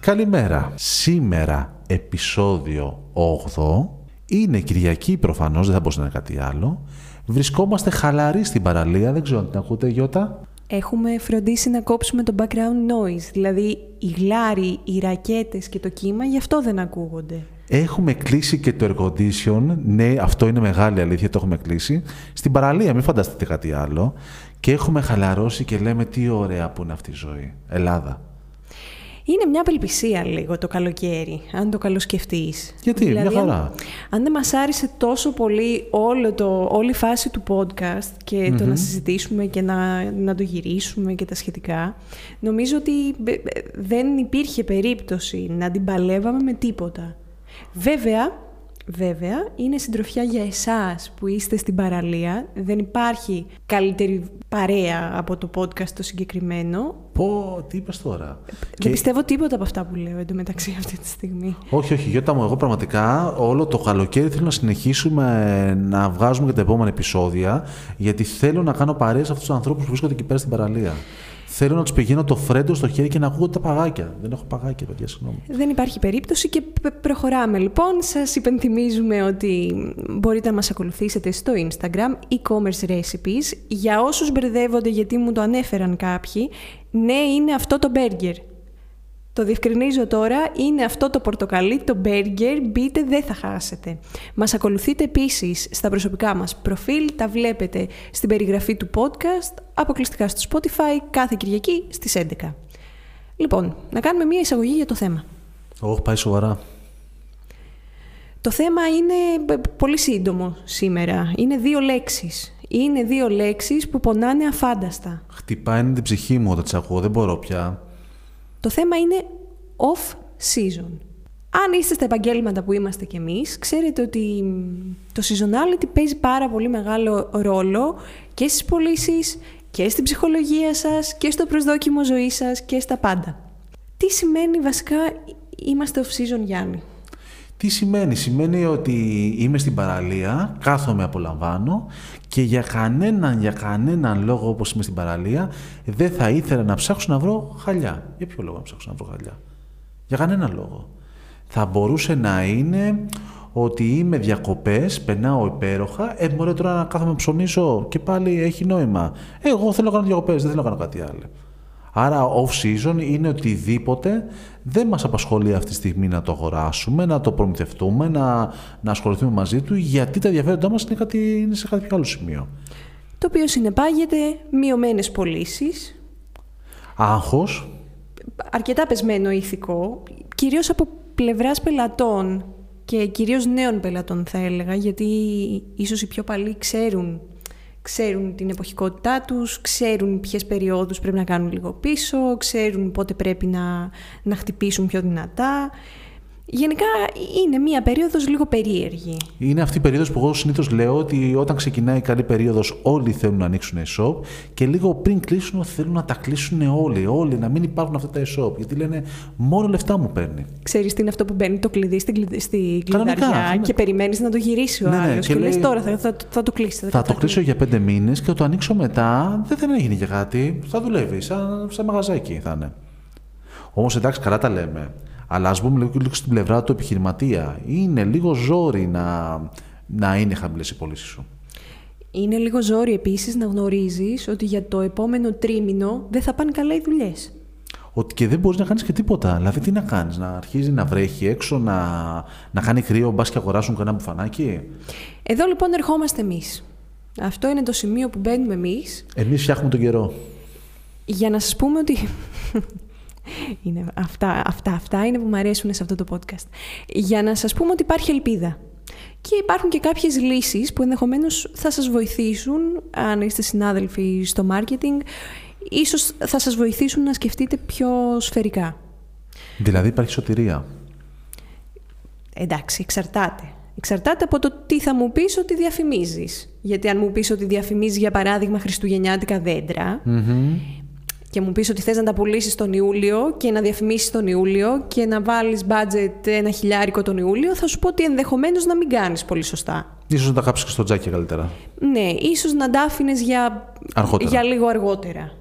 Καλημέρα. Σήμερα επεισόδιο 8 είναι Κυριακή προφανώς, δεν θα μπορούσε να είναι κάτι άλλο. Βρισκόμαστε χαλαροί στην παραλία, δεν ξέρω αν την ακούτε Γιώτα. Έχουμε φροντίσει να κόψουμε το background noise, δηλαδή οι γλάροι, οι ρακέτες και το κύμα, γι' αυτό δεν ακούγονται. Έχουμε κλείσει και το air condition. Ναι, αυτό είναι μεγάλη αλήθεια, το έχουμε κλείσει. Στην παραλία, μην φανταστείτε κάτι άλλο. Και έχουμε χαλαρώσει και λέμε τι ωραία που είναι αυτή η ζωή. Ελλάδα. Είναι μια απελπισία λίγο το καλοκαίρι, αν το καλοσκεφτείς. Γιατί, δηλαδή, μια χαρά. Αν, αν δεν μας άρεσε τόσο πολύ όλο το, όλη η φάση του podcast και το να συζητήσουμε και να, να το γυρίσουμε και τα σχετικά, νομίζω ότι δεν υπήρχε περίπτωση να την παλεύαμε με τίποτα. Βέβαια, βέβαια, είναι συντροφιά για εσάς που είστε στην παραλία. Δεν υπάρχει καλύτερη παρέα από το podcast το συγκεκριμένο. Πω, τι είπες τώρα; Δεν πιστεύω τίποτα από αυτά που λέω εντωμεταξύ αυτή τη στιγμή. Όχι, όχι, Γιώτα μου, εγώ πραγματικά όλο το καλοκαίρι θέλω να συνεχίσουμε να βγάζουμε και τα επόμενα επεισόδια, γιατί θέλω να κάνω παρέα σε αυτούς τους ανθρώπους που βρίσκονται εκεί πέρα στην παραλία. Θέλω να τους πηγαίνω το φρέντο στο χέρι και να ακούω τα παγάκια. Δεν έχω παγάκια, παιδιά, συγγνώμη. Δεν υπάρχει περίπτωση και προχωράμε λοιπόν. Σας υπενθυμίζουμε ότι μπορείτε να μας ακολουθήσετε στο Instagram e-commerce recipes. Για όσους μπερδεύονται γιατί μου το ανέφεραν κάποιοι, ναι είναι αυτό το burger. Το διευκρινίζω τώρα, είναι αυτό το πορτοκαλί, το burger, μπείτε, δεν θα χάσετε. Μας ακολουθείτε επίσης στα προσωπικά μας προφίλ, τα βλέπετε στην περιγραφή του podcast, αποκλειστικά στο Spotify, κάθε Κυριακή στις 11. Λοιπόν, να κάνουμε μία εισαγωγή για το θέμα. Όχι, πάει σοβαρά. Το θέμα είναι πολύ σύντομο σήμερα. Είναι δύο λέξεις. Είναι δύο λέξεις που πονάνε αφάνταστα. Χτυπάει την ψυχή μου όταν τις ακούω, δεν μπορώ πια. Το θέμα είναι off-season. Αν είστε στα επαγγέλματα που είμαστε κι εμείς, ξέρετε ότι το seasonality παίζει πάρα πολύ μεγάλο ρόλο και στις πωλήσεις και στην ψυχολογία σας και στο προσδόκιμο ζωής σας και στα πάντα. Τι σημαίνει βασικά είμαστε off-season, Γιάννη. Τι σημαίνει, σημαίνει ότι είμαι στην παραλία, κάθομαι, απολαμβάνω και για κανέναν, για κανέναν λόγο όπως είμαι στην παραλία δεν θα ήθελα να ψάξω να βρω χαλιά. Για ποιο λόγο να ψάξω να βρω χαλιά; Για κανέναν λόγο. Θα μπορούσε να είναι ότι είμαι διακοπές, περνάω υπέροχα, ε, μωρέ τώρα να κάθομαι να ψωνίσω και πάλι έχει νόημα. Εγώ θέλω να κάνω διακοπές, δεν θέλω να κάνω κάτι άλλο. Άρα off-season είναι οτιδήποτε δεν μας απασχολεί αυτή τη στιγμή να το αγοράσουμε, να το προμηθευτούμε, να, να ασχοληθούμε μαζί του, γιατί τα ενδιαφέροντά μας είναι, κάτι, είναι σε κάτι πιο άλλο σημείο. Το οποίο συνεπάγεται μειωμένες πωλήσεις. Άγχος. Αρκετά πεσμένο ηθικό, κυρίως από πλευράς πελατών και κυρίως νέων πελατών θα έλεγα, γιατί ίσως οι πιο παλιοί ξέρουν ξέρουν την εποχικότητά τους, ξέρουν ποιες περιόδους πρέπει να κάνουν λίγο πίσω, ξέρουν πότε πρέπει να, να χτυπήσουν πιο δυνατά. Γενικά είναι μία περίοδος λίγο περίεργη. Είναι αυτή η περίοδος που εγώ συνήθως λέω ότι όταν ξεκινάει η καλή περίοδος όλοι θέλουν να ανοίξουν e-shop και λίγο πριν κλείσουν θέλουν να τα κλείσουν όλοι, όλοι, να μην υπάρχουν αυτά τα e-shop γιατί λένε μόνο λεφτά μου παίρνει. Ξέρεις τι είναι αυτό που μπαίνει το κλειδί στην, κλειδ... στη κλειδαριά ναι. και περιμένεις να το γυρίσει ο Ναι, ναι, άλλος και και, λες λέει- τώρα θα, θα, θα το κλείσει. Θα το κλείσω για πέντε μήνες και θα το ανοίξω μετά, δεν, δεν έγινε και κάτι, θα δουλεύει, σαν, σαν μαγαζάκι θα είναι. Όμως εντάξει καλά τα λέμε, αλλά ας μπούμε λίγο, λίγο στην πλευρά του επιχειρηματία. Είναι λίγο ζόρι να, να είναι χαμηλές οι πωλήσεις σου. Είναι λίγο ζόρι επίσης να γνωρίζεις ότι για το επόμενο τρίμηνο δεν θα πάνε καλά οι δουλειές. Ότι και δεν μπορείς να κάνεις και τίποτα. Δηλαδή, τι να κάνεις, να αρχίζει να βρέχει έξω, να, να κάνει κρύο, μπας και αγοράσουν κανένα μπουφανάκι. Εδώ λοιπόν ερχόμαστε εμείς. Αυτό είναι το σημείο που μπαίνουμε εμείς Εμείς φτιάχνουμε τον καιρό. για να σας πούμε ότι... είναι αυτά, αυτά, αυτά είναι που μου αρέσουν σε αυτό το podcast. Για να σας πούμε ότι υπάρχει ελπίδα. Και υπάρχουν και κάποιες λύσεις που ενδεχομένως θα σας βοηθήσουν, αν είστε συνάδελφοι στο marketing, ίσως θα σας βοηθήσουν να σκεφτείτε πιο σφαιρικά. Δηλαδή, υπάρχει σωτηρία. Εντάξει, εξαρτάται. Εξαρτάται από το τι θα μου πεις ότι διαφημίζεις. Γιατί αν μου πεις ότι διαφημίζεις, για παράδειγμα, χριστουγεννιάτικα δέντρα και μου πεις ότι θες να τα πουλήσεις τον Ιούλιο και να διαφημίσεις τον Ιούλιο και να βάλεις budget ένα χιλιάρικο τον Ιούλιο, θα σου πω ότι ενδεχομένως να μην κάνεις πολύ σωστά. Ίσως να τα κάψει και στο τζάκι καλύτερα. Ναι, ίσως να τα άφηνες για, Αργότερα. για λίγο αργότερα.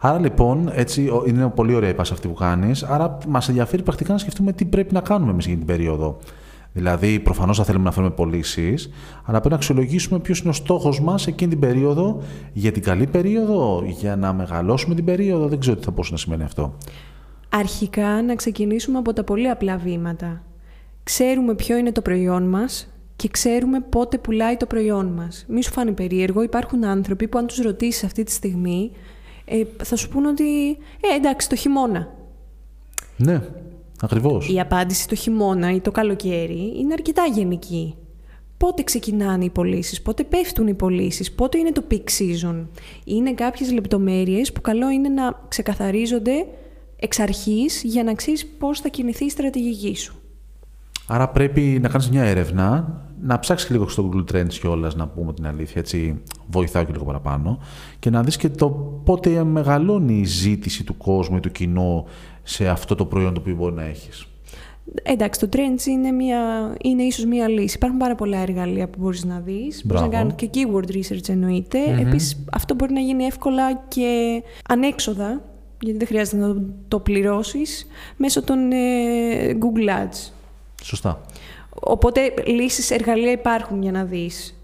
Άρα λοιπόν, έτσι, είναι πολύ ωραία η πάση αυτή που κάνεις. Άρα μας ενδιαφέρει πρακτικά να σκεφτούμε τι πρέπει να κάνουμε εμείς για την περίοδο. Δηλαδή, προφανώς θα θέλουμε να φέρουμε πωλήσεις, αλλά πρέπει να αξιολογήσουμε ποιος είναι ο στόχος μας εκείνη την περίοδο, για την καλή περίοδο, για να μεγαλώσουμε την περίοδο. Δεν ξέρω τι θα μπορούσε να σημαίνει αυτό. Αρχικά, να ξεκινήσουμε από τα πολύ απλά βήματα. Ξέρουμε ποιο είναι το προϊόν μας και ξέρουμε πότε πουλάει το προϊόν μας. Μη σου φάνει περίεργο, υπάρχουν άνθρωποι που αν τους ρωτήσεις αυτή τη στιγμή ε, θα σου πούνε ότι «Ε, εντάξει, το χειμώνα». Ναι, ακριβώς. Η απάντηση το χειμώνα ή το καλοκαίρι είναι αρκετά γενική. Πότε ξεκινάνε οι πωλήσεις, πότε πέφτουν οι πωλήσεις, πότε είναι το peak season. Είναι κάποιες λεπτομέρειες που καλό είναι να ξεκαθαρίζονται εξ αρχής για να ξέρεις πώς θα κινηθεί η στρατηγική σου. Άρα πρέπει να κάνεις μια έρευνα, να ψάξεις λίγο στο Google Trends κιόλας, να πούμε την αλήθεια, έτσι βοηθάω και λίγο παραπάνω, και να δεις και το πότε μεγαλώνει η ζήτηση του κόσμου ή του κοινού σε αυτό το προϊόν το οποίο μπορεί να έχεις. Εντάξει, το Trends είναι, μια, είναι ίσως μια λύση. Υπάρχουν πάρα πολλά εργαλεία που μπορείς να δεις. Μπορείς να κάνεις και keyword research εννοείται. Mm-hmm. Επίσης, αυτό μπορεί να γίνει εύκολα και ανέξοδα, γιατί δεν χρειάζεται να το πληρώσεις, μέσω των ε, Google Ads. Σωστά. Οπότε λύσεις, εργαλεία υπάρχουν για να δεις.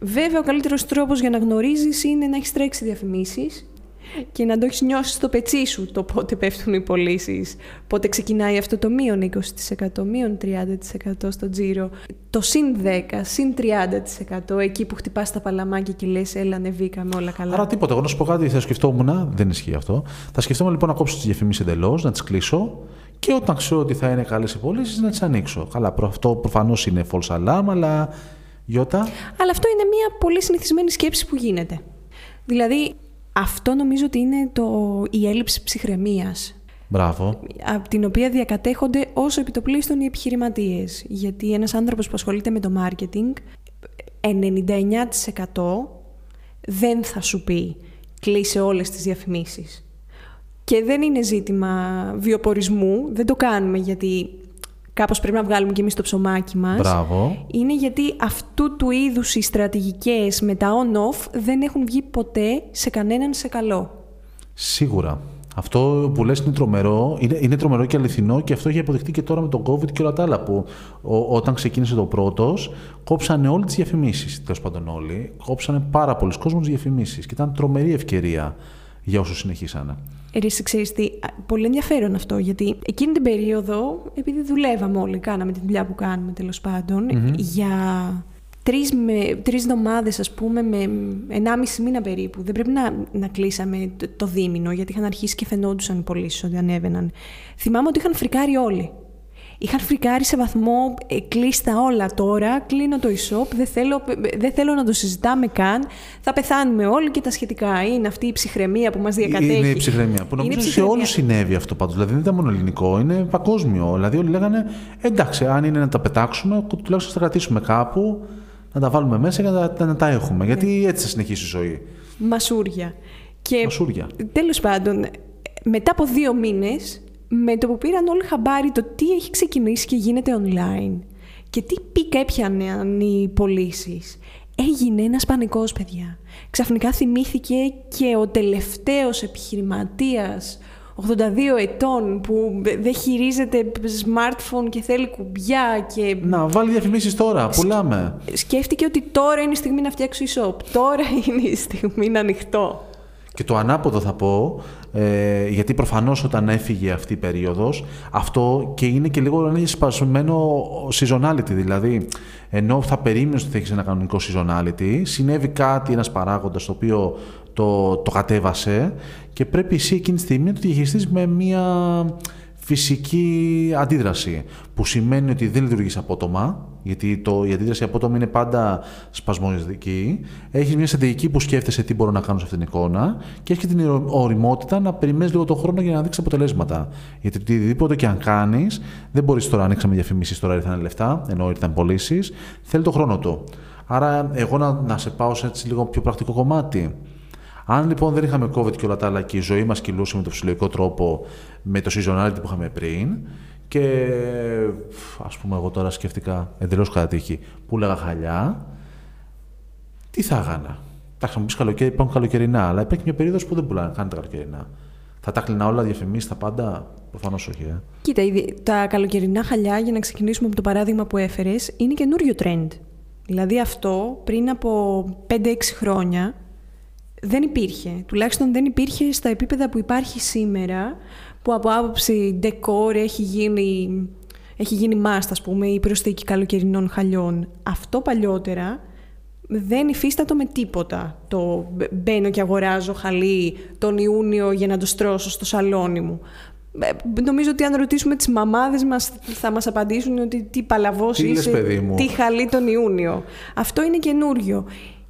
Βέβαια, ο καλύτερος τρόπος για να γνωρίζεις είναι να έχεις τρέξει διαφημίσεις και να το έχεις νιώσει στο πετσί σου το πότε πέφτουν οι πωλήσεις, πότε ξεκινάει αυτό το μείον 20%, μείον 30% στο τζίρο, το συν 10, συν 30% εκεί που χτυπάς τα παλαμάκια και λες, έλα, ανεβήκαμε όλα καλά. Άρα τίποτα. Εγώ να σου πω κάτι, θα σκεφτόμουν, δεν ισχύει αυτό. Θα σκεφτόμουν λοιπόν να κόψω τις διαφημίσεις εντελώς, να τις κλείσω και όταν ξέρω ότι θα είναι καλές οι πωλήσεις να τις ανοίξω. Καλά, αυτό προφανώς είναι false alarm, αλλά. Γιώτα; Αλλά αυτό είναι μια πολύ συνηθισμένη σκέψη που γίνεται. Δηλαδή, αυτό νομίζω ότι είναι το, η έλλειψη ψυχραιμίας. Μπράβο. Από την οποία διακατέχονται όσο επιτοπλίστων οι επιχειρηματίες. Γιατί ένας άνθρωπος που ασχολείται με το marketing, 99% δεν θα σου πει κλείσε όλες τις διαφημίσεις. Και δεν είναι ζήτημα βιοπορισμού, δεν το κάνουμε γιατί κάπως πρέπει να βγάλουμε και εμείς το ψωμάκι μας. Μπράβο. Είναι γιατί αυτού του είδους οι στρατηγικές με τα on-off δεν έχουν βγει ποτέ σε κανέναν σε καλό. Σίγουρα. Αυτό που λες είναι τρομερό, είναι, είναι τρομερό και αληθινό και αυτό έχει αποδειχτεί και τώρα με τον COVID και όλα τα άλλα που όταν ξεκίνησε το πρώτος κόψανε όλες τις διαφημίσεις, τέλος πάντων όλοι, κόψανε πάρα πολλοί κόσμους διαφημίσεις και ήταν τρομερή ευκαιρία για όσους συνεχίσανε. Εσύ ξέρεις τι, πολύ ενδιαφέρον αυτό, γιατί εκείνη την περίοδο, επειδή δουλεύαμε όλοι, κάναμε τη δουλειά που κάνουμε τέλος για τρεις, με, τρεις εβδομάδες ας πούμε με ενάμιση μήνα περίπου. Δεν πρέπει να, να κλείσαμε το, το δίμηνο γιατί είχαν αρχίσει και φαινόντουσαν οι πωλήσει ότι ανέβαιναν. Θυμάμαι ότι είχαν φρικάρει όλοι είχαν φρικάρει σε βαθμό ε, κλείστα όλα τώρα, κλείνω το e-shop, δεν θέλω, δεν θέλω να το συζητάμε καν, θα πεθάνουμε όλοι και τα σχετικά. Είναι αυτή η ψυχραιμία που μας διακατέχει. Είναι η ψυχραιμία, που νομίζω σε όλους συνέβη αυτό πάντως, δηλαδή δεν ήταν μόνο ελληνικό, είναι παγκόσμιο. Δηλαδή όλοι λέγανε, εντάξει, αν είναι να τα πετάξουμε, τουλάχιστον θα κρατήσουμε κάπου, να τα βάλουμε μέσα και να τα, να τα έχουμε, γιατί ναι. έτσι θα συνεχίσει η ζωή. Μασούρια. Και Μασούρια. τέλος πάντων, μετά από δύο μήνες με το που πήραν όλοι χαμπάρι το τι έχει ξεκινήσει και γίνεται online και τι πίκα έπιαναν οι πωλήσεις. Έγινε ένας πανικός, παιδιά. Ξαφνικά θυμήθηκε και ο τελευταίος επιχειρηματίας 82 ετών που δεν χειρίζεται smartphone και θέλει κουμπιά και... Να, βάλει διαφημίσεις τώρα, πουλάμε. Σκέφτηκε ότι τώρα είναι η στιγμή να φτιάξω e-shop. Τώρα είναι η στιγμή να ανοιχτώ. Και το ανάποδο θα πω, ε, γιατί προφανώς όταν έφυγε αυτή η περίοδος, αυτό και είναι και λίγο είναι σπασμένο seasonality, δηλαδή ενώ θα περίμενες ότι θα έχεις ένα κανονικό seasonality, συνέβη κάτι, ένας παράγοντας το οποίο το, το κατέβασε και πρέπει εσύ εκείνη τη στιγμή να το διαχειριστείς με μια φυσική αντίδραση, που σημαίνει ότι δεν λειτουργείς απότομα, γιατί το, η αντίδραση απότομα είναι πάντα σπασμωδική. Έχεις μια στρατηγική που σκέφτεσαι τι μπορώ να κάνω σε αυτήν την εικόνα και έχεις την οριμότητα να περιμένεις λίγο τον χρόνο για να δείξει αποτελέσματα. Γιατί οτιδήποτε και αν κάνεις, δεν μπορείς τώρα να ανοίξαμε διαφημίσεις, τώρα ήρθαν λεφτά, ενώ ήρθαν πωλήσεις. Θέλει τον χρόνο του. Άρα, εγώ να, να σε πάω σε έτσι λίγο πιο πρακτικό κομμάτι. Αν λοιπόν δεν είχαμε COVID και όλα τα άλλα και η ζωή μας κυλούσε με το φυσιολογικό τρόπο, με το seasonality που είχαμε πριν, και ας πούμε εγώ τώρα σκεφτικά εντελώς κατά τύχη που λέγα χαλιά, τι θα έκανα; Εντάξει, μου πεις καλοκαίρι, υπάρχουν καλοκαιρινά, αλλά υπάρχει μια περίοδος που δεν πουλάνε καν τα καλοκαιρινά. Θα τα κλεινά όλα διαφημίσεις, τα πάντα. Προφανώς όχι. Ε. Κοίτα, τα καλοκαιρινά χαλιά, για να ξεκινήσουμε από το παράδειγμα που έφερες, είναι καινούριο trend. Δηλαδή αυτό πριν από 5-6 χρόνια δεν υπήρχε. Τουλάχιστον δεν υπήρχε στα επίπεδα που υπάρχει σήμερα, που από άποψη decor έχει γίνει, έχει γίνει must, ας πούμε, η προσθήκη καλοκαιρινών χαλιών. Αυτό παλιότερα δεν υφίστατο με τίποτα. Το μπαίνω και αγοράζω χαλί τον Ιούνιο για να το στρώσω στο σαλόνι μου. Ε, νομίζω ότι αν ρωτήσουμε τις μαμάδες μας θα μας απαντήσουν ότι τι παλαβός τι είσαι, τι χαλί τον Ιούνιο. Αυτό είναι καινούριο.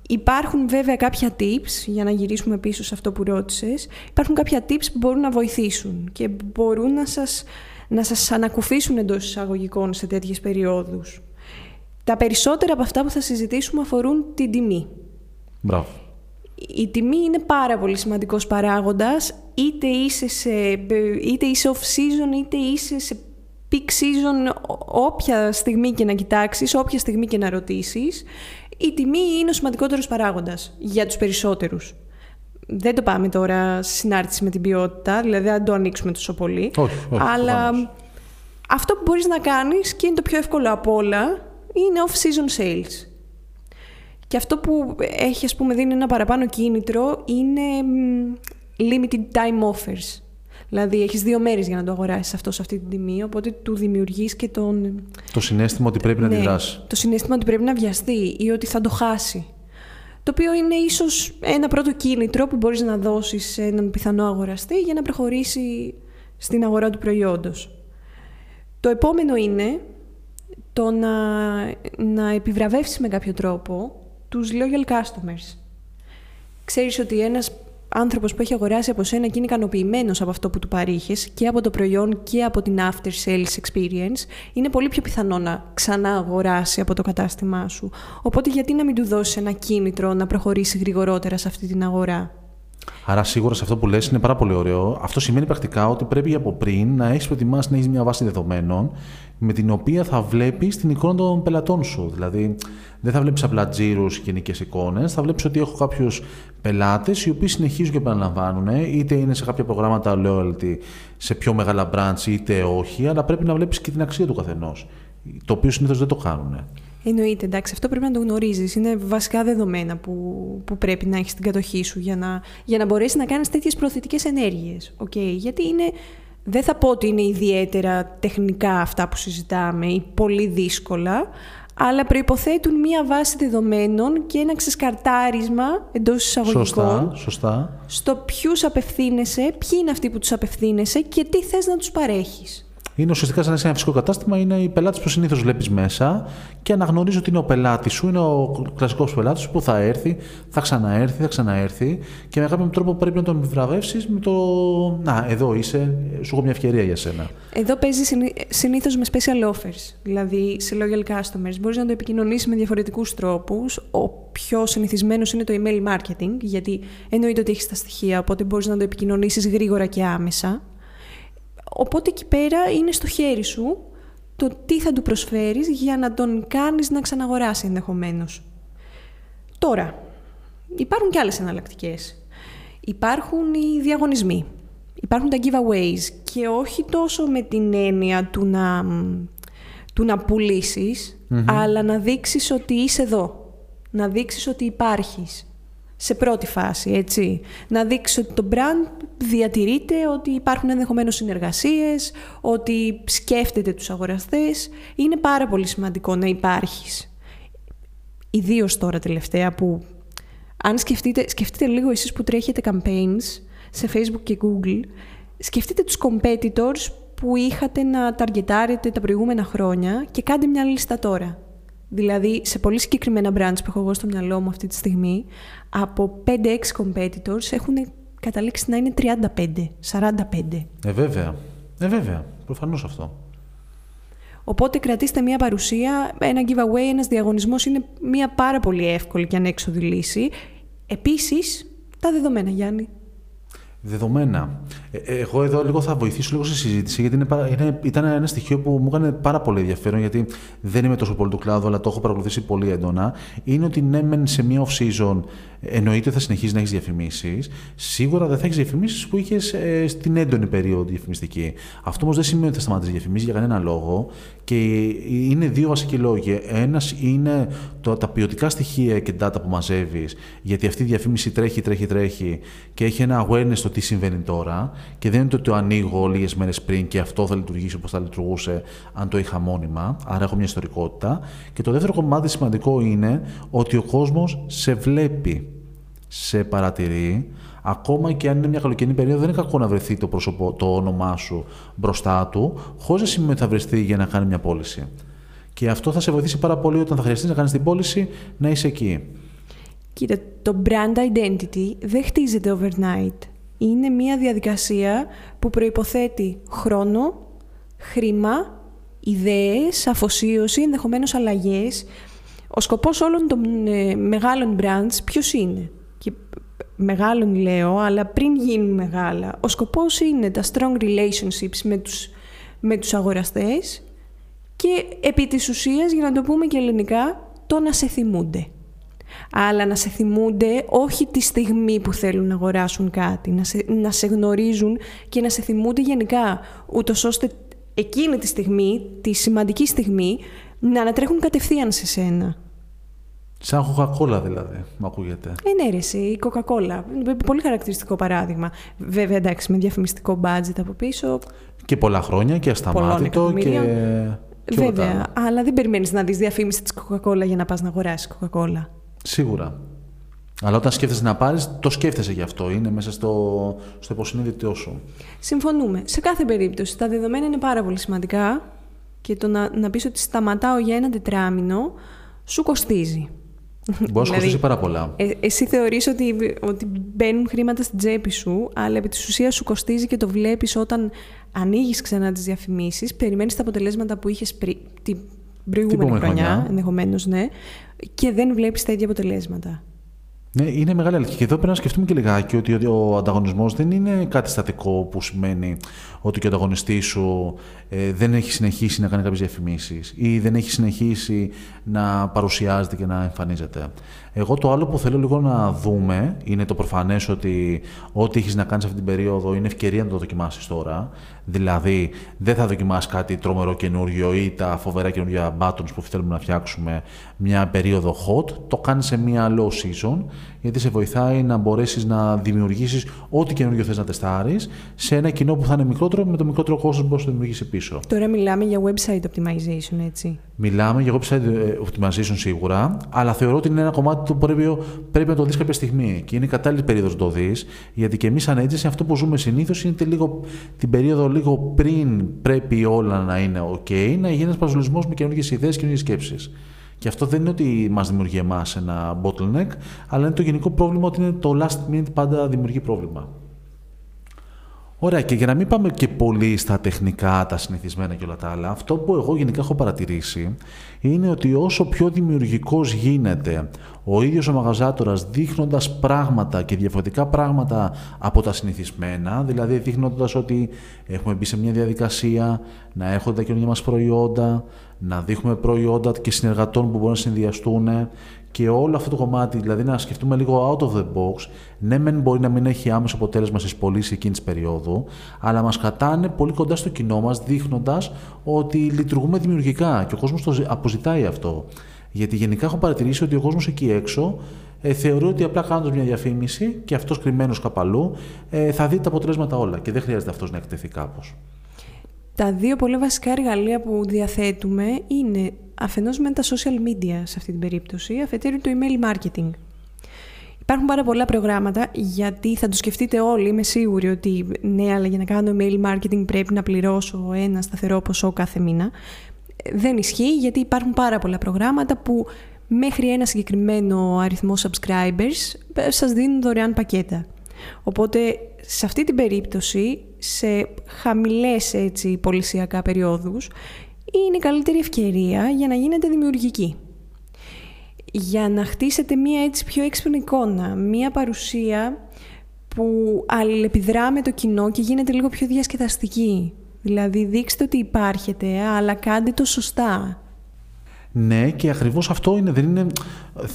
Υπάρχουν βέβαια κάποια tips, για να γυρίσουμε πίσω σε αυτό που ρώτησες, υπάρχουν κάποια tips που μπορούν να βοηθήσουν και μπορούν να σας, να σας ανακουφίσουν εντός εισαγωγικών σε τέτοιες περιόδους. Τα περισσότερα από αυτά που θα συζητήσουμε αφορούν την τιμή. Μπράβο. Η τιμή είναι πάρα πολύ σημαντικός παράγοντας, είτε είσαι, σε, είτε είσαι off-season, είτε είσαι σε peak season, όποια στιγμή και να κοιτάξεις, όποια στιγμή και να ρωτήσεις, η τιμή είναι ο σημαντικότερος παράγοντας για τους περισσότερους. Δεν το πάμε τώρα σε συνάρτηση με την ποιότητα, δηλαδή δεν το ανοίξουμε τόσο πολύ. Όχι, όχι, αλλά αυτό που μπορείς να κάνεις και είναι το πιο εύκολο από όλα, είναι off-season sales. Και αυτό που έχει, ας πούμε, δίνει ένα παραπάνω κίνητρο είναι limited time offers. Δηλαδή, έχεις δύο μέρες για να το αγοράσεις αυτό σε αυτή την τιμή, οπότε του δημιουργείς και τον. Το συνέστημα ότι πρέπει να ναι, αντιδράσει. Το συνέστημα ότι πρέπει να βιαστεί ή ότι θα το χάσει. Το οποίο είναι ίσως ένα πρώτο κίνητρο που μπορείς να δώσεις σε έναν πιθανό αγοραστή για να προχωρήσει στην αγορά του προϊόντος. Το επόμενο είναι το να, να επιβραβεύσεις με κάποιο τρόπο τους loyal customers. Ξέρεις ότι ένας άνθρωπος που έχει αγοράσει από σένα και είναι ικανοποιημένος από αυτό που του παρήχες και από το προϊόν και από την after sales experience, είναι πολύ πιο πιθανό να ξανά αγοράσει από το κατάστημά σου. Οπότε γιατί να μην του δώσεις ένα κίνητρο να προχωρήσει γρηγορότερα σε αυτή την αγορά; Άρα, σίγουρα σε αυτό που λες είναι πάρα πολύ ωραίο. Αυτό σημαίνει πρακτικά ότι πρέπει από πριν να έχεις προετοιμάσει να έχεις μια βάση δεδομένων με την οποία θα βλέπεις την εικόνα των πελατών σου. Δηλαδή, δεν θα βλέπεις απλά τζίρους και γενικές εικόνες, θα βλέπεις ότι έχω κάποιους πελάτες οι οποίοι συνεχίζουν και επαναλαμβάνουν, είτε είναι σε κάποια προγράμματα loyalty σε πιο μεγάλα branch, είτε όχι, αλλά πρέπει να βλέπεις και την αξία του καθενός. Το οποίο συνήθως δεν το κάνουν. Εννοείται, εντάξει, αυτό πρέπει να το γνωρίζεις. Είναι βασικά δεδομένα που, που πρέπει να έχεις στην κατοχή σου για να, για να μπορέσεις να κάνεις τέτοιες προθετικέ ενέργειες. Okay? Γιατί είναι, δεν θα πω ότι είναι ιδιαίτερα τεχνικά αυτά που συζητάμε ή πολύ δύσκολα, αλλά προϋποθέτουν μία βάση δεδομένων και ένα ξεσκαρτάρισμα εντός εισαγωγικών σωστά, σωστά. στο ποιους απευθύνεσαι, ποιοι είναι αυτοί που τους απευθύνεσαι και τι θες να τους παρέχεις είναι ουσιαστικά σαν ένα φυσικό κατάστημα, είναι οι πελάτες που συνήθως βλέπεις μέσα και αναγνωρίζεις ότι είναι ο πελάτης σου, είναι ο κλασικός πελάτης που θα έρθει, θα ξαναέρθει, θα ξαναέρθει και με κάποιο τρόπο πρέπει να τον επιβραβεύσει με το. Να, εδώ είσαι, σου έχω μια ευκαιρία για σένα. Εδώ παίζεις συνήθως με special offers, δηλαδή σε loyal customers. Μπορείς να το επικοινωνήσεις με διαφορετικούς τρόπους. Ο πιο συνηθισμένος είναι το email marketing, γιατί εννοείται ότι έχεις τα στοιχεία, οπότε μπορείς να το επικοινωνήσεις γρήγορα και άμεσα. Οπότε εκεί πέρα είναι στο χέρι σου το τι θα του προσφέρεις για να τον κάνεις να ξαναγοράσει ενδεχομένως. Τώρα, υπάρχουν και άλλες εναλλακτικές. Υπάρχουν οι διαγωνισμοί. Υπάρχουν τα giveaways και όχι τόσο με την έννοια του να, του να πουλησεις αλλά να δείξεις ότι είσαι εδώ. Να δείξεις ότι υπάρχεις σε πρώτη φάση, έτσι. Να δείξεις ότι το brand διατηρείται, ότι υπάρχουν ενδεχομένως συνεργασίες, ότι σκέφτεται τους αγοραστές. Είναι πάρα πολύ σημαντικό να υπάρχεις. Ιδίως τώρα τελευταία που, αν σκεφτείτε, σκεφτείτε λίγο εσείς που τρέχετε campaigns σε Facebook και Google, σκεφτείτε τους competitors που είχατε να ταργετάρετε τα προηγούμενα χρόνια και κάντε μια λίστα τώρα. Δηλαδή, σε πολύ συγκεκριμένα brands που έχω εγώ στο μυαλό μου αυτή τη στιγμή, από 5-6 competitors έχουν καταλήξει να είναι 35, 45. Ε, βέβαια. Ε, βέβαια. Προφανώς αυτό. Οπότε κρατήστε μια παρουσία, ένα giveaway, ένας διαγωνισμός είναι μια πάρα πολύ εύκολη και ανέξοδη λύση. Επίσης, τα δεδομένα, Γιάννη. Δεδομένα. Ε, εγώ εδώ λίγο θα βοηθήσω λίγο στη συζήτηση, γιατί είναι, είναι, ήταν ένα στοιχείο που μου έκανε πάρα πολύ ενδιαφέρον, γιατί δεν είμαι τόσο πολύ του κλάδου, αλλά το έχω παρακολουθήσει πολύ έντονα. Είναι ότι ναι, μεν σε μία off-season εννοείται θα συνεχίζεις να έχεις διαφημίσεις. Σίγουρα δεν θα έχεις διαφημίσεις που είχες ε, στην έντονη περίοδο διαφημιστική. Αυτό όμως δεν σημαίνει ότι θα σταματήσεις διαφημίσεις για κανένα λόγο. Και είναι δύο βασικοί λόγοι. Ένας είναι το, τα ποιοτικά στοιχεία και data που μαζεύεις, γιατί αυτή η διαφήμιση τρέχει, τρέχει, τρέχει και έχει ένα awareness στο τι συμβαίνει τώρα. Και δεν είναι το ότι το ανοίγω λίγες μέρες πριν και αυτό θα λειτουργήσει όπως θα λειτουργούσε αν το είχα μόνιμα. Άρα έχω μια ιστορικότητα. Και το δεύτερο κομμάτι σημαντικό είναι ότι ο κόσμος σε βλέπει σε παρατηρεί, ακόμα και αν είναι μια καλοκαιρινή περίοδο, δεν είναι κακό να βρεθεί το, πρόσωπο, το όνομά σου μπροστά του, χωρίς να σημαίνει ότι θα βρεθεί για να κάνει μια πώληση. Και αυτό θα σε βοηθήσει πάρα πολύ όταν θα χρειαστείς να κάνεις την πώληση να είσαι εκεί. Κοίτα, το brand identity δεν χτίζεται overnight. Είναι μια διαδικασία που προϋποθέτει χρόνο, χρήμα, ιδέες, αφοσίωση, ενδεχομένως αλλαγές. Ο σκοπός όλων των ε, μεγάλων brands ποιος είναι; Και μεγάλων λέω, αλλά πριν γίνουν μεγάλα, ο σκοπός είναι τα strong relationships με τους, με τους αγοραστές και επί της ουσίας, για να το πούμε και ελληνικά, το να σε θυμούνται. Αλλά να σε θυμούνται όχι τη στιγμή που θέλουν να αγοράσουν κάτι, να σε, να σε γνωρίζουν και να σε θυμούνται γενικά, ούτως ώστε εκείνη τη στιγμή, τη σημαντική στιγμή, να ανατρέχουν κατευθείαν σε σένα. Σαν κοκακόλα δηλαδή, μου ακούγεται. Ε, ναι, ρε, η κοκακόλα. Πολύ χαρακτηριστικό παράδειγμα. Βέβαια, εντάξει, με διαφημιστικό budget από πίσω. Και πολλά χρόνια και ασταμάτητο και. και Βέβαια, αλλά δεν περιμένεις να δεις διαφήμιση της Coca-Cola για να πας να αγοράσεις Coca-Cola. Σίγουρα. Αλλά όταν σκέφτεσαι να πάρεις, το σκέφτεσαι γι' αυτό. Είναι μέσα στο, στο υποσυνείδητό σου. Συμφωνούμε. Σε κάθε περίπτωση, τα δεδομένα είναι πάρα πολύ σημαντικά και το να, να πεις ότι σταματάω για ένα τετράμινο σου κοστίζει. Μπορεί να δηλαδή, κοστίσει πάρα πολλά. Ε, εσύ θεωρείς ότι, ότι μπαίνουν χρήματα στην τσέπη σου, αλλά επί της ουσίας σου κοστίζει και το βλέπεις όταν ανοίγεις ξανά τις διαφημίσεις, περιμένεις τα αποτελέσματα που είχες πρι, την προηγούμενη χρονιά, χρονιά, ενδεχομένως, ναι, και δεν βλέπεις τα ίδια αποτελέσματα. Ναι, είναι μεγάλη αλήθεια. Και εδώ πρέπει να σκεφτούμε και λιγάκι ότι ο ανταγωνισμός δεν είναι κάτι στατικό που σημαίνει ότι και ο ανταγωνιστής σου ε, δεν έχει συνεχίσει να κάνει κάποιες διαφημίσεις ή δεν έχει συνεχίσει να παρουσιάζεται και να εμφανίζεται. Εγώ το άλλο που θέλω λίγο να δούμε είναι το προφανές ότι ό,τι έχεις να κάνεις αυτή την περίοδο είναι ευκαιρία να το δοκιμάσεις τώρα. Δηλαδή, δεν θα δοκιμάσεις κάτι τρομερό καινούριο ή τα φοβερά καινούργια buttons που θέλουμε να φτιάξουμε μια περίοδο hot. Το κάνεις σε μια low season, γιατί σε βοηθάει να μπορέσεις να δημιουργήσεις ό,τι καινούριο θες να τεστάρεις σε ένα κοινό που θα είναι μικρότερο, με το μικρότερο κόστος που μπορείς να το δημιουργήσεις πίσω. Τώρα μιλάμε για website optimization, έτσι. Μιλάμε για website ε, optimization σίγουρα, αλλά θεωρώ ότι είναι ένα κομμάτι που πρέπει, πρέπει να το δεις κάποια στιγμή. Και είναι κατάλληλη περίοδος να το δεις, γιατί και εμείς σαν agency αυτό που ζούμε συνήθως είναι λίγο, την περίοδο λίγο πριν πρέπει όλα να είναι OK, να γίνει ένας παζουλισμό με καινούργιες ιδέες και καινούργιες σκέψεις. Και αυτό δεν είναι ότι μας δημιουργεί εμάς ένα bottleneck, αλλά είναι το γενικό πρόβλημα ότι είναι το last minute πάντα δημιουργεί πρόβλημα. Ωραία, και για να μην πάμε και πολύ στα τεχνικά, τα συνηθισμένα και όλα τα άλλα, αυτό που εγώ γενικά έχω παρατηρήσει είναι ότι όσο πιο δημιουργικός γίνεται ο ίδιος ο μαγαζάτορας δείχνοντας πράγματα και διαφορετικά πράγματα από τα συνηθισμένα, δηλαδή δείχνοντας ότι έχουμε μπει σε μια διαδικασία να έρχονται τα καινούργια μας προϊόντα, να δείχνουμε προϊόντα και συνεργατών που μπορούν να συνδυαστούν και όλο αυτό το κομμάτι, δηλαδή να σκεφτούμε λίγο out of the box, ναι, μεν μπορεί να μην έχει άμεσο αποτέλεσμα στις πωλήσεις εκείνης της περίοδου, αλλά μας κρατάνε πολύ κοντά στο κοινό μας, δείχνοντας ότι λειτουργούμε δημιουργικά και ο κόσμος το αποζητάει αυτό. Γιατί γενικά έχω παρατηρήσει ότι ο κόσμος εκεί έξω ε, θεωρεί ότι απλά κάνοντας μια διαφήμιση και αυτός κρυμμένος καπαλού ε, θα δει τα αποτελέσματα όλα και δεν χρειάζεται αυτός να εκτεθεί κάπως. Τα δύο πολύ βασικά εργαλεία που διαθέτουμε είναι αφενός με τα social media σε αυτή την περίπτωση, αφετέρου το email marketing. Υπάρχουν πάρα πολλά προγράμματα γιατί θα το σκεφτείτε όλοι, είμαι σίγουρη ότι ναι, αλλά για να κάνω email marketing πρέπει να πληρώσω ένα σταθερό ποσό κάθε μήνα. Δεν ισχύει γιατί υπάρχουν πάρα πολλά προγράμματα που μέχρι ένα συγκεκριμένο αριθμό subscribers ε, σας δίνουν δωρεάν πακέτα. Οπότε σε αυτή την περίπτωση, σε χαμηλές έτσι, πολυσιακά περιόδους, είναι η καλύτερη ευκαιρία για να γίνετε δημιουργικοί. Για να χτίσετε μία έτσι πιο έξυπνη εικόνα, μία παρουσία που αλληλεπιδρά με το κοινό και γίνεται λίγο πιο διασκεδαστική. Δηλαδή δείξτε ότι υπάρχετε, αλλά κάντε το σωστά. Ναι, και ακριβώς αυτό είναι. Δεν είναι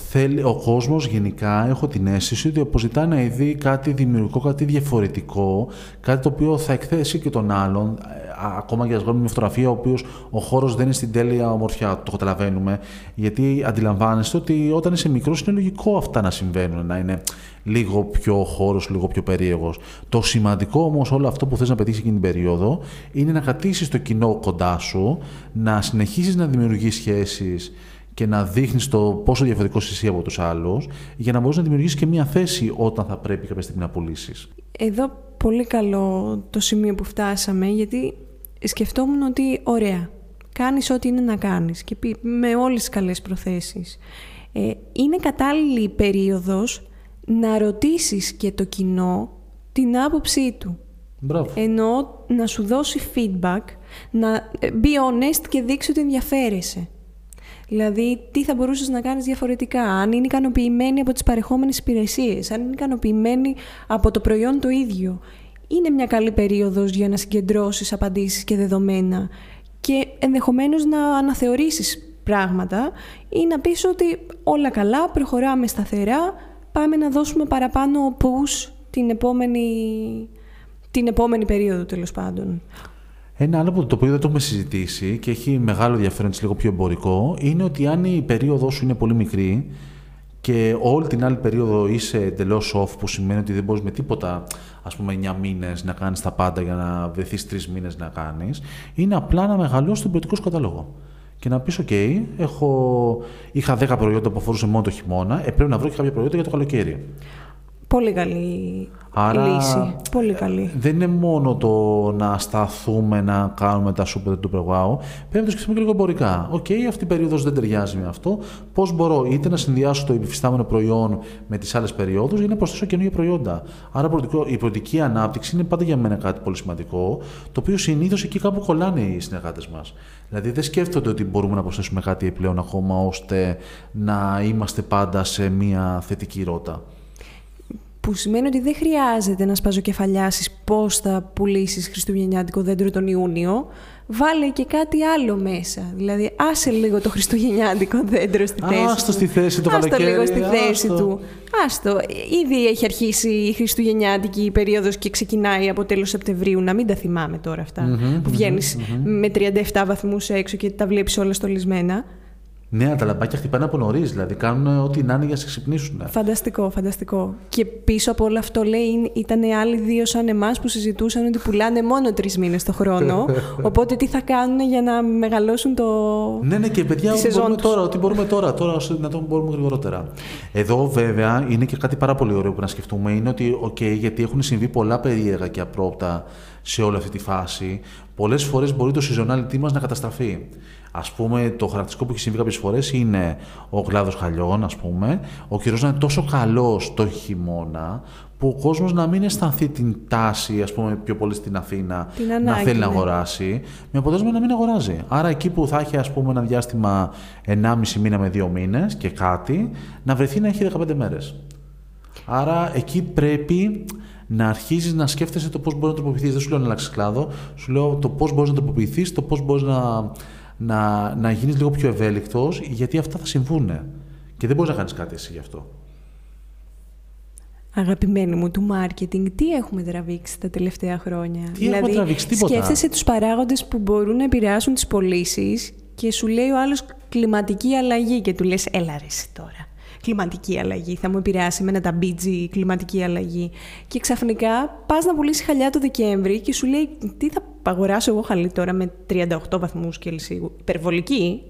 θέλει, ο κόσμος γενικά, έχω την αίσθηση ότι αποζητάει να δει κάτι δημιουργικό, κάτι διαφορετικό, κάτι το οποίο θα εκθέσει και τον άλλον. Ε, ακόμα και α βγάλουμε μια φωτογραφία, ο οποίος ο χώρος δεν είναι στην τέλεια ομορφιά, το καταλαβαίνουμε. Γιατί αντιλαμβάνεστε ότι όταν είσαι μικρός είναι λογικό αυτά να συμβαίνουν, να είναι λίγο πιο χώρος, λίγο πιο περίεργος. Το σημαντικό όμως όλο αυτό που θες να πετύχεις εκείνη την περίοδο είναι να κρατήσεις το κοινό κοντά σου, να συνεχίσεις να δημιουργείς σχέσεις και να δείχνεις το πόσο διαφορετικός είσαι εσύ από τους άλλους, για να μπορείς να δημιουργήσεις και μια θέση όταν θα πρέπει κάποια στιγμή να πουλήσεις. Εδώ πολύ καλό το σημείο που φτάσαμε, γιατί σκεφτόμουν ότι ωραία, κάνεις ό,τι είναι να κάνεις και με όλες τις καλές προθέσεις. Ε, είναι κατάλληλη η περίοδος να ρωτήσεις και το κοινό την άποψή του. Μπράβο. Ενώ να σου δώσει feedback, να ε, be honest και δείξει ότι ενδιαφέρεσαι. Δηλαδή, τι θα μπορούσες να κάνεις διαφορετικά, αν είναι ικανοποιημένοι από τις παρεχόμενες υπηρεσίες, αν είναι ικανοποιημένοι από το προϊόν το ίδιο. Είναι μια καλή περίοδος για να συγκεντρώσεις απαντήσεις και δεδομένα και ενδεχομένως να αναθεωρήσεις πράγματα ή να πεις ότι όλα καλά, προχωράμε σταθερά, πάμε να δώσουμε παραπάνω push την επόμενη, την επόμενη περίοδο τέλος πάντων. Ένα άλλο που το οποίο δεν το έχουμε συζητήσει και έχει μεγάλο ενδιαφέρον, λίγο πιο εμπορικό, είναι ότι αν η περίοδος σου είναι πολύ μικρή και όλη την άλλη περίοδο είσαι εντελώς off, που σημαίνει ότι δεν μπορείς με τίποτα, ας πούμε, 9 μήνες να κάνεις τα πάντα για να βρεθείς 3 μήνες να κάνεις, είναι απλά να μεγαλώσεις τον προϊοντικό σου κατάλογο. Και να πεις: OK, έχω... είχα 10 προϊόντα που αφορούσε μόνο το χειμώνα, ε, πρέπει να βρω και κάποια προϊόντα για το καλοκαίρι. Πολύ καλή Άρα, λύση. Πολύ καλή. Δεν είναι μόνο το να σταθούμε να κάνουμε τα super του wow. Πρέπει να το σκεφτούμε και λίγο εμπορικά. OK, okay, αυτή η περίοδος δεν ταιριάζει με αυτό. Πώς μπορώ είτε να συνδυάσω το επιφυστάμενο προϊόν με τις άλλες περιόδους ή να προσθέσω καινούργια προϊόντα. Άρα η πολιτική ανάπτυξη είναι πάντα για μένα κάτι πολύ σημαντικό, το οποίο συνήθως εκεί κάπου κολλάνε οι συνεργάτες μας. Δηλαδή δεν σκέφτονται ότι μπορούμε να προσθέσουμε κάτι επιπλέον ακόμα ώστε να είμαστε πάντα σε μια θετική ρότα που σημαίνει ότι δεν χρειάζεται να σπαζοκεφαλιάσεις πώς θα πουλήσεις χριστουγεννιάτικο δέντρο τον Ιούνιο, βάλε και κάτι άλλο μέσα. Δηλαδή, άσε λίγο το χριστουγεννιάτικο δέντρο στη θέση Άστο στη θέση του Άστο λίγο στη θέση του. Άστο. Ήδη έχει αρχίσει η χριστουγεννιάτικη περίοδος και ξεκινάει από τέλος Σεπτεμβρίου. Να μην τα θυμάμαι τώρα που βγαινεις με 37 βαθμούς έξω και τα βλέπεις όλα στολισμένα. Ναι, τα λαμπάκια χτυπάνε από νωρίς, δηλαδή κάνουν ό,τι να είναι για να σε ξυπνήσουν. Φανταστικό, φανταστικό. Και πίσω από όλο αυτό, λέει, ήταν άλλοι δύο σαν εμάς που συζητούσαν ότι πουλάνε μόνο τρεις μήνες το χρόνο. οπότε τι θα κάνουν για να μεγαλώσουν το. Ναι, ναι, και παιδιά, ό,τι μπορούμε τώρα, ό,τι μπορούμε τώρα, τώρα όσο δυνατόν μπορούμε γρηγορότερα. Εδώ, βέβαια, είναι και κάτι πάρα πολύ ωραίο που να σκεφτούμε. Είναι ότι, OK, γιατί έχουν συμβεί πολλά περίεργα και απρόπτα σε όλη αυτή τη φάση. Πολλές φορές μπορεί το seasonality μας να καταστραφεί. Α πούμε, το χαρακτηριστικό που έχει συμβεί κάποιες φορές είναι ο κλάδο χαλιών, ας πούμε, ο καιρός να είναι τόσο καλός το χειμώνα, που ο κόσμος να μην αισθανθεί την τάση, ας πούμε, πιο πολύ στην Αθήνα, να θέλει να ναι. αγοράσει, με αποτέλεσμα να μην αγοράζει. Άρα, εκεί που θα έχει, ας πούμε, ένα διάστημα 1,5 μήνα με 2 μήνες και κάτι, να βρεθεί να έχει 15 μέρες. Άρα, εκεί πρέπει να αρχίζεις να σκέφτεσαι το πώς μπορεί να τροποποιηθείς. Δεν σου λέω να αλλάξεις κλάδο, σου λέω το πώς μπορείς να τροποποιηθείς, το πώς μπορείς να να, να γίνεις λίγο πιο ευέλικτος, γιατί αυτά θα συμβούν. Και δεν μπορείς να κάνεις κάτι εσύ γι' αυτό. Αγαπημένη μου του μάρκετινγκ, τι έχουμε τραβήξει τα τελευταία χρόνια; Τι δηλαδή, έχουμε τραβήξει, τίποτα. Σκέφτεσαι τους παράγοντες που μπορούν να επηρεάσουν τις πωλήσεις και σου λέει ο άλλος κλιματική αλλαγή και του λες έλα ρε τώρα κλιματική αλλαγή, θα μου επηρεάσει με ένα ταμπίτζι κλιματική αλλαγή. Και ξαφνικά πας να πουλήσεις χαλιά το Δεκέμβρη και σου λέει τι θα αγοράσω εγώ χαλί τώρα με 38 βαθμούς Κελσίου; Υπερβολική,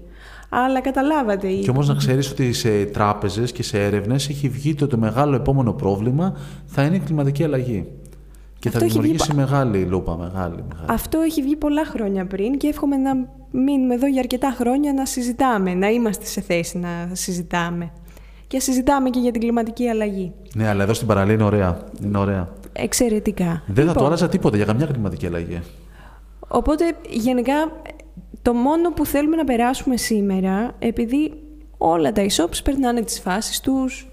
αλλά καταλάβατε. Και όμως να ξέρεις ότι σε τράπεζες και σε έρευνες έχει βγει το, το μεγάλο επόμενο πρόβλημα θα είναι η κλιματική αλλαγή. Και θα δημιουργήσει μεγάλη λούπα, μεγάλη, μεγάλη. Αυτό έχει βγει πολλά χρόνια πριν και εύχομαι να μείνουμε εδώ για αρκετά χρόνια να συζητάμε, να είμαστε σε θέση να συζητάμε και συζητάμε και για την κλιματική αλλαγή. Ναι, αλλά εδώ στην παραλία είναι ωραία. Είναι ωραία. Εξαιρετικά. Δεν λοιπόν, θα το λοιπόν. άλλαζα τίποτα για καμιά κλιματική αλλαγή. Οπότε, γενικά, το μόνο που θέλουμε να περάσουμε σήμερα, επειδή όλα τα e-shops περνάνε τις φάσεις τους,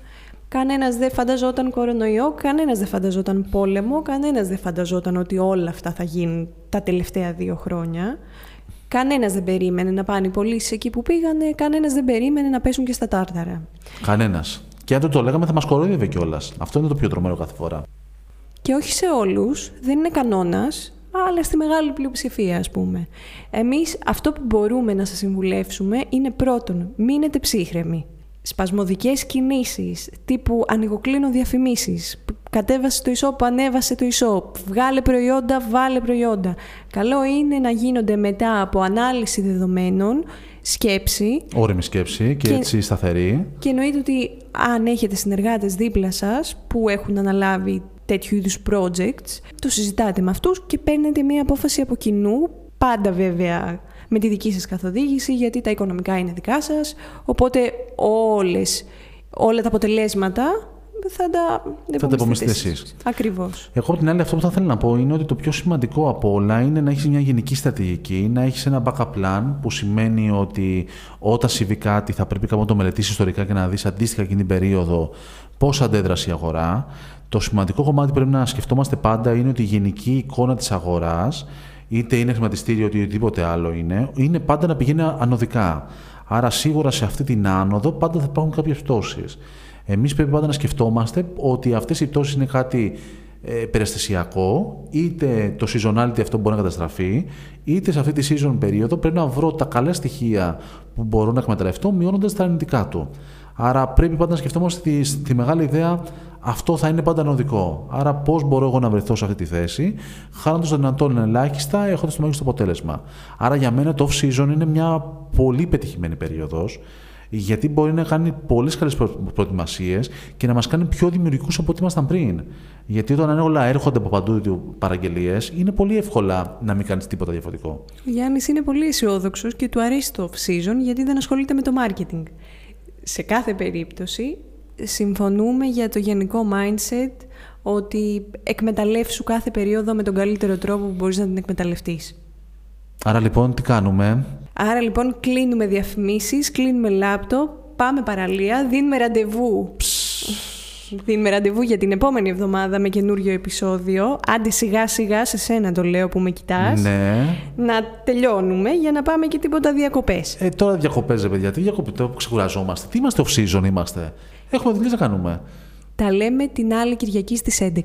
Κανένας δεν φανταζόταν κορονοϊό, κανένας δεν φανταζόταν πόλεμο, κανένας δεν φανταζόταν ότι όλα αυτά θα γίνουν τα τελευταία δύο χρόνια. Κανένας δεν περίμενε να πάνε οι πωλήσεις εκεί που πήγανε, κανένας δεν περίμενε να πέσουν και στα τάρταρα. Κανένας. Και αν δεν το λέγαμε θα μας κοροϊδεύε κιόλας. Αυτό είναι το πιο τρομερό κάθε φορά. Και όχι σε όλους, δεν είναι κανόνας, αλλά στη μεγάλη πλειοψηφία ας πούμε. Εμείς αυτό που μπορούμε να σας συμβουλεύσουμε είναι πρώτον, μείνετε ψύχρεμοι. Σπασμωδικές κινήσεις, τύπου ανοιγοκλίνω διαφημίσεις, κατέβασε το e-shop, ανέβασε το e-shop, βγάλε προϊόντα, βάλε προϊόντα. Καλό είναι να γίνονται μετά από ανάλυση δεδομένων, σκέψη. Όρημη σκέψη και, και έτσι σταθερή. Και εννοείται ότι αν έχετε συνεργάτες δίπλα σας που έχουν αναλάβει τέτοιου είδους projects, το συζητάτε με αυτούς και παίρνετε μία απόφαση από κοινού, πάντα βέβαια με τη δική σας καθοδήγηση, γιατί τα οικονομικά είναι δικά σας, οπότε όλες, όλα τα αποτελέσματα θα τα, θα τα απομειστείτε εσείς. Ακριβώς. Εγώ από την άλλη, αυτό που θα ήθελα να πω είναι ότι το πιο σημαντικό από όλα είναι να έχεις μια γενική στρατηγική, να έχεις ένα backup plan που σημαίνει ότι όταν συμβεί κάτι θα πρέπει κάπου να το μελετήσεις ιστορικά και να δεις αντίστοιχα εκείνη την περίοδο πώς αντέδρασε η αγορά. Το σημαντικό κομμάτι που πρέπει να σκεφτόμαστε πάντα είναι ότι η γενική εικόνα της αγοράς, είτε είναι χρηματιστήριο είτε οτιδήποτε άλλο είναι, είναι πάντα να πηγαίνει ανωδικά. Άρα σίγουρα σε αυτή την άνοδο πάντα θα υπάρχουν κάποιες πτώσεις. Εμείς πρέπει πάντα να σκεφτόμαστε ότι αυτές οι πτώσεις είναι κάτι ε, περιστασιακό, είτε το seasonality αυτό μπορεί να καταστραφεί, είτε σε αυτή τη season περίοδο πρέπει να βρω τα καλά στοιχεία που μπορώ να εκμεταλλευτώ, μειώνοντας τα αρνητικά του. Άρα πρέπει πάντα να σκεφτόμαστε τη, μεγάλη ιδέα αυτό θα είναι πάντα νοδικό. Άρα, πώς μπορώ εγώ να βρεθώ σε αυτή τη θέση, χάνοντας το δυνατόν ελάχιστα, έχοντας το μέγιστο αποτέλεσμα. Άρα, για μένα το off-season είναι μια πολύ πετυχημένη περίοδος γιατί μπορεί να κάνει πολλές καλές προετοιμασίες και να μας κάνει πιο δημιουργικούς από ό,τι ήμασταν πριν. Γιατί όταν όλα έρχονται από παντού παραγγελίες, είναι πολύ εύκολα να μην κάνεις τίποτα διαφορετικό. Ο Γιάννης είναι πολύ αισιόδοξος και του αρέσει το off-season γιατί δεν ασχολείται με το marketing. Σε κάθε περίπτωση, συμφωνούμε για το γενικό mindset ότι εκμεταλλεύσου κάθε περίοδο με τον καλύτερο τρόπο που μπορείς να την εκμεταλλευτείς. Άρα λοιπόν τι κάνουμε, Άρα λοιπόν κλείνουμε διαφημίσεις, κλείνουμε λάπτοπ, πάμε παραλία, δίνουμε ραντεβού. Δίνουμε ραντεβού για την επόμενη εβδομάδα με καινούριο επεισόδιο. Άντε σιγά σιγά, σε σένα το λέω που με κοιτάς. Ναι. Να τελειώνουμε για να πάμε και τίποτα διακοπές. Ε, τώρα διακοπές, ρε παιδιά. Τι διακοπές, τώρα που ξεκουραζόμαστε. Τι είμαστε off-season είμαστε. Έχουμε δουλειές να κάνουμε. Τα λέμε την άλλη Κυριακή στις 11.